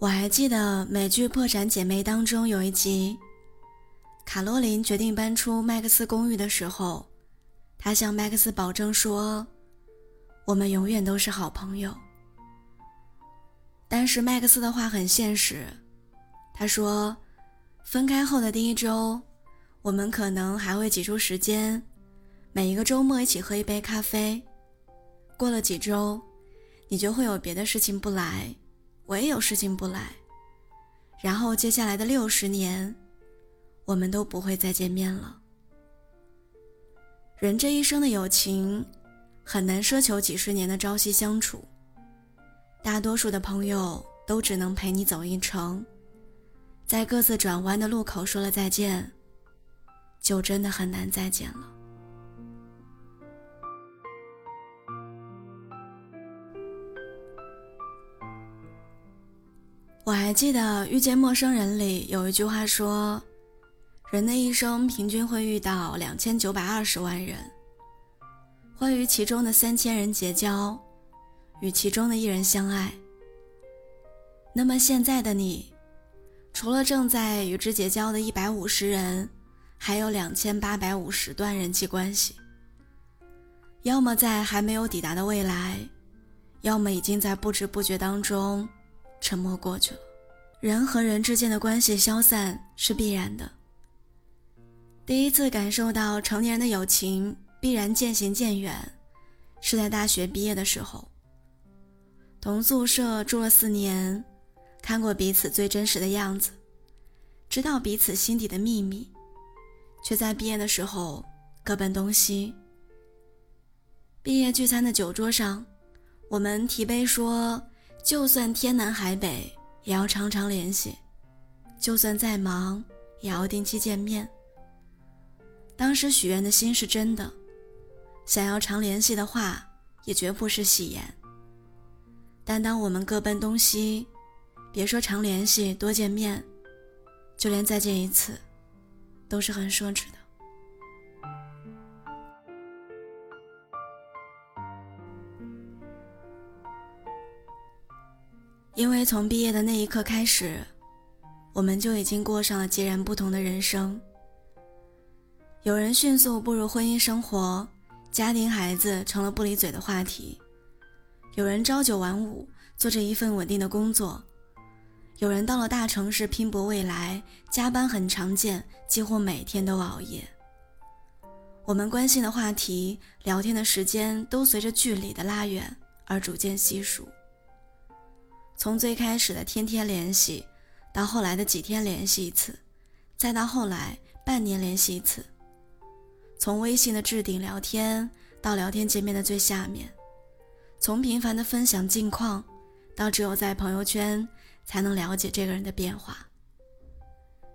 我还记得美剧《破产姐妹》当中有一集，卡洛琳决定搬出麦克斯公寓的时候，她向麦克斯保证说：“我们永远都是好朋友。”但是麦克斯的话很现实，他说：“分开后的第一周，我们可能还会挤出时间，每一个周末一起喝一杯咖啡。过了几周，你就会有别的事情不来。”我也有事情不来，然后接下来的六十年，我们都不会再见面了。人这一生的友情，很难奢求几十年的朝夕相处。大多数的朋友都只能陪你走一程，在各自转弯的路口说了再见，就真的很难再见了。我还记得《遇见陌生人》里有一句话说：“人的一生平均会遇到两千九百二十万人，会与其中的三千人结交，与其中的一人相爱。那么现在的你，除了正在与之结交的一百五十人，还有两千八百五十段人际关系。要么在还没有抵达的未来，要么已经在不知不觉当中。”沉默过去了，人和人之间的关系消散是必然的。第一次感受到成年人的友情必然渐行渐远，是在大学毕业的时候。同宿舍住了四年，看过彼此最真实的样子，知道彼此心底的秘密，却在毕业的时候各奔东西。毕业聚餐的酒桌上，我们提杯说。就算天南海北，也要常常联系；就算再忙，也要定期见面。当时许愿的心是真的，想要常联系的话，也绝不是戏言。但当我们各奔东西，别说常联系、多见面，就连再见一次，都是很奢侈的。因为从毕业的那一刻开始，我们就已经过上了截然不同的人生。有人迅速步入婚姻生活，家庭孩子成了不离嘴的话题；有人朝九晚五，做着一份稳定的工作；有人到了大城市拼搏未来，加班很常见，几乎每天都熬夜。我们关心的话题、聊天的时间，都随着距离的拉远而逐渐稀疏。从最开始的天天联系，到后来的几天联系一次，再到后来半年联系一次。从微信的置顶聊天到聊天界面的最下面，从频繁的分享近况，到只有在朋友圈才能了解这个人的变化。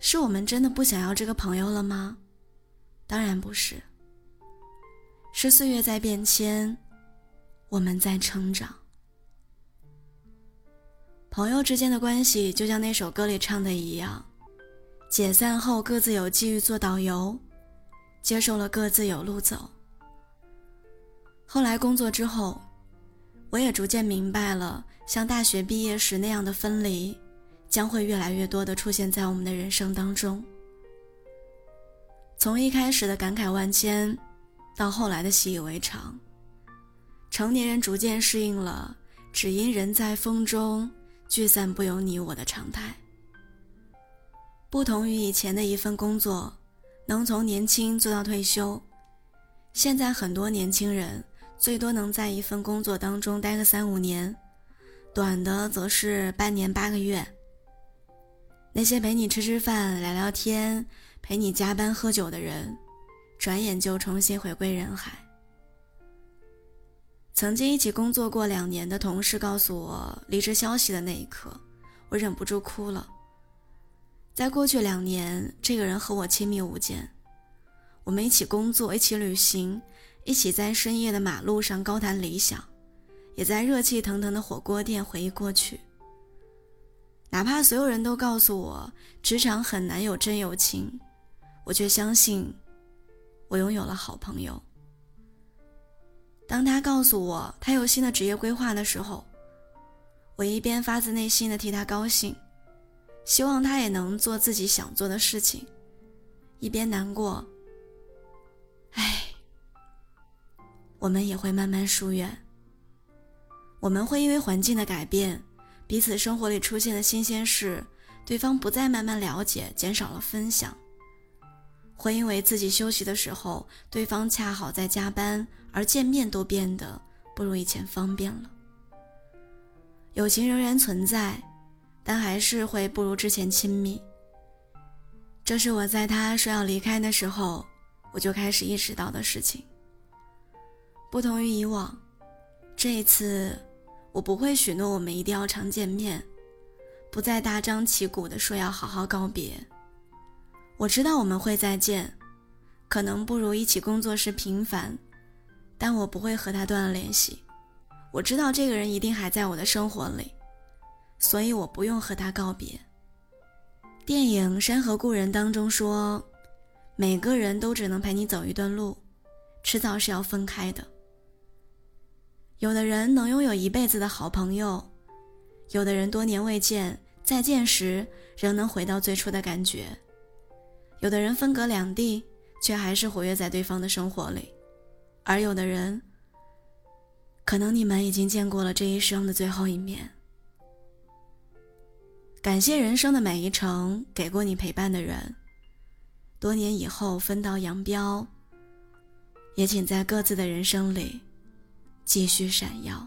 是我们真的不想要这个朋友了吗？当然不是。是岁月在变迁，我们在成长。朋友之间的关系就像那首歌里唱的一样，解散后各自有机遇做导游，接受了各自有路走。后来工作之后，我也逐渐明白了，像大学毕业时那样的分离，将会越来越多的出现在我们的人生当中。从一开始的感慨万千，到后来的习以为常，成年人逐渐适应了，只因人在风中。聚散不由你我的常态。不同于以前的一份工作，能从年轻做到退休，现在很多年轻人最多能在一份工作当中待个三五年，短的则是半年八个月。那些陪你吃吃饭、聊聊天、陪你加班喝酒的人，转眼就重新回归人海。曾经一起工作过两年的同事告诉我离职消息的那一刻，我忍不住哭了。在过去两年，这个人和我亲密无间，我们一起工作，一起旅行，一起在深夜的马路上高谈理想，也在热气腾腾的火锅店回忆过去。哪怕所有人都告诉我职场很难有真友情，我却相信，我拥有了好朋友。当他告诉我他有新的职业规划的时候，我一边发自内心的替他高兴，希望他也能做自己想做的事情，一边难过。唉，我们也会慢慢疏远。我们会因为环境的改变，彼此生活里出现的新鲜事，对方不再慢慢了解，减少了分享。会因为自己休息的时候，对方恰好在加班，而见面都变得不如以前方便了。友情仍然存在，但还是会不如之前亲密。这是我在他说要离开的时候。我就开始意识到的事情。不同于以往，这一次我不会许诺我们一定要常见面，不再大张旗鼓地说要好好告别。我知道我们会再见，可能不如一起工作时频繁，但我不会和他断了联系。我知道这个人一定还在我的生活里，所以我不用和他告别。电影《山河故人》当中说。每个人都只能陪你走一段路，迟早是要分开的。有的人能拥有一辈子的好朋友，有的人多年未见，再见时仍能回到最初的感觉。有的人分隔两地，却还是活跃在对方的生活里，而有的人，可能你们已经见过了这一生的最后一面。感谢人生的每一程，给过你陪伴的人。多年以后分道扬镳，也请在各自的人生里继续闪耀。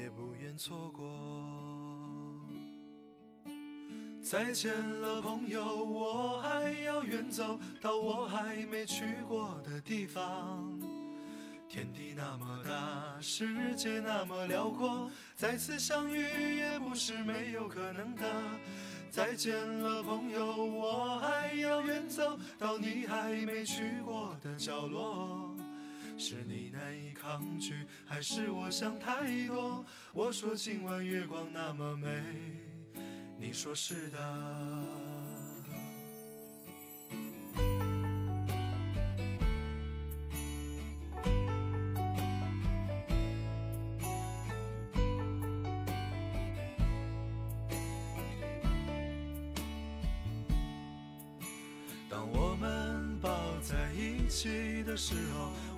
也不愿错过。再见了，朋友，我还要远走到我还没去过的地方。天地那么大，世界那么辽阔，再次相遇也不是没有可能的。再见了，朋友，我还要远走到你还没去过的角落。是你难以抗拒，还是我想太多？我说今晚月光那么美，你说是的。当我们抱在一起的时候，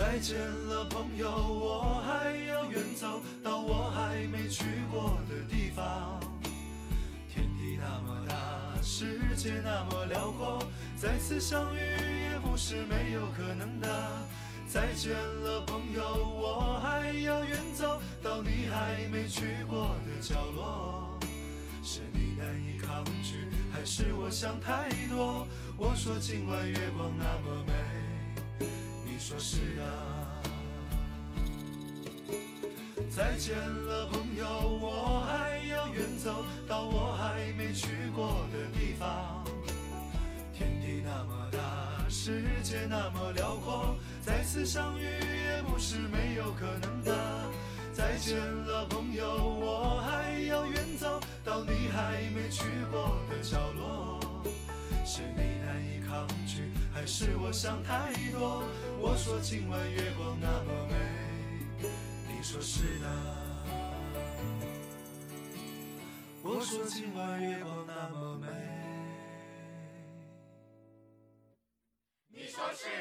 再见了，朋友，我还要远走到我还没去过的地方。天地那么大，世界那么辽阔，再次相遇也不是没有可能的。再见了，朋友，我还要远走到你还没去过的角落。是你难以抗拒，还是我想太多？我说今晚月光那么美。说是啊，再见了，朋友，我还要远走到我还没去过的地方。天地那么大，世界那么辽阔，再次相遇也不是没有可能的。再见了，朋友，我还要远走到你还没去过的角落。是你难以抗拒，还是我想太多？我说今晚月光那么美，你说是的。我说今晚月光那么美，你说是的。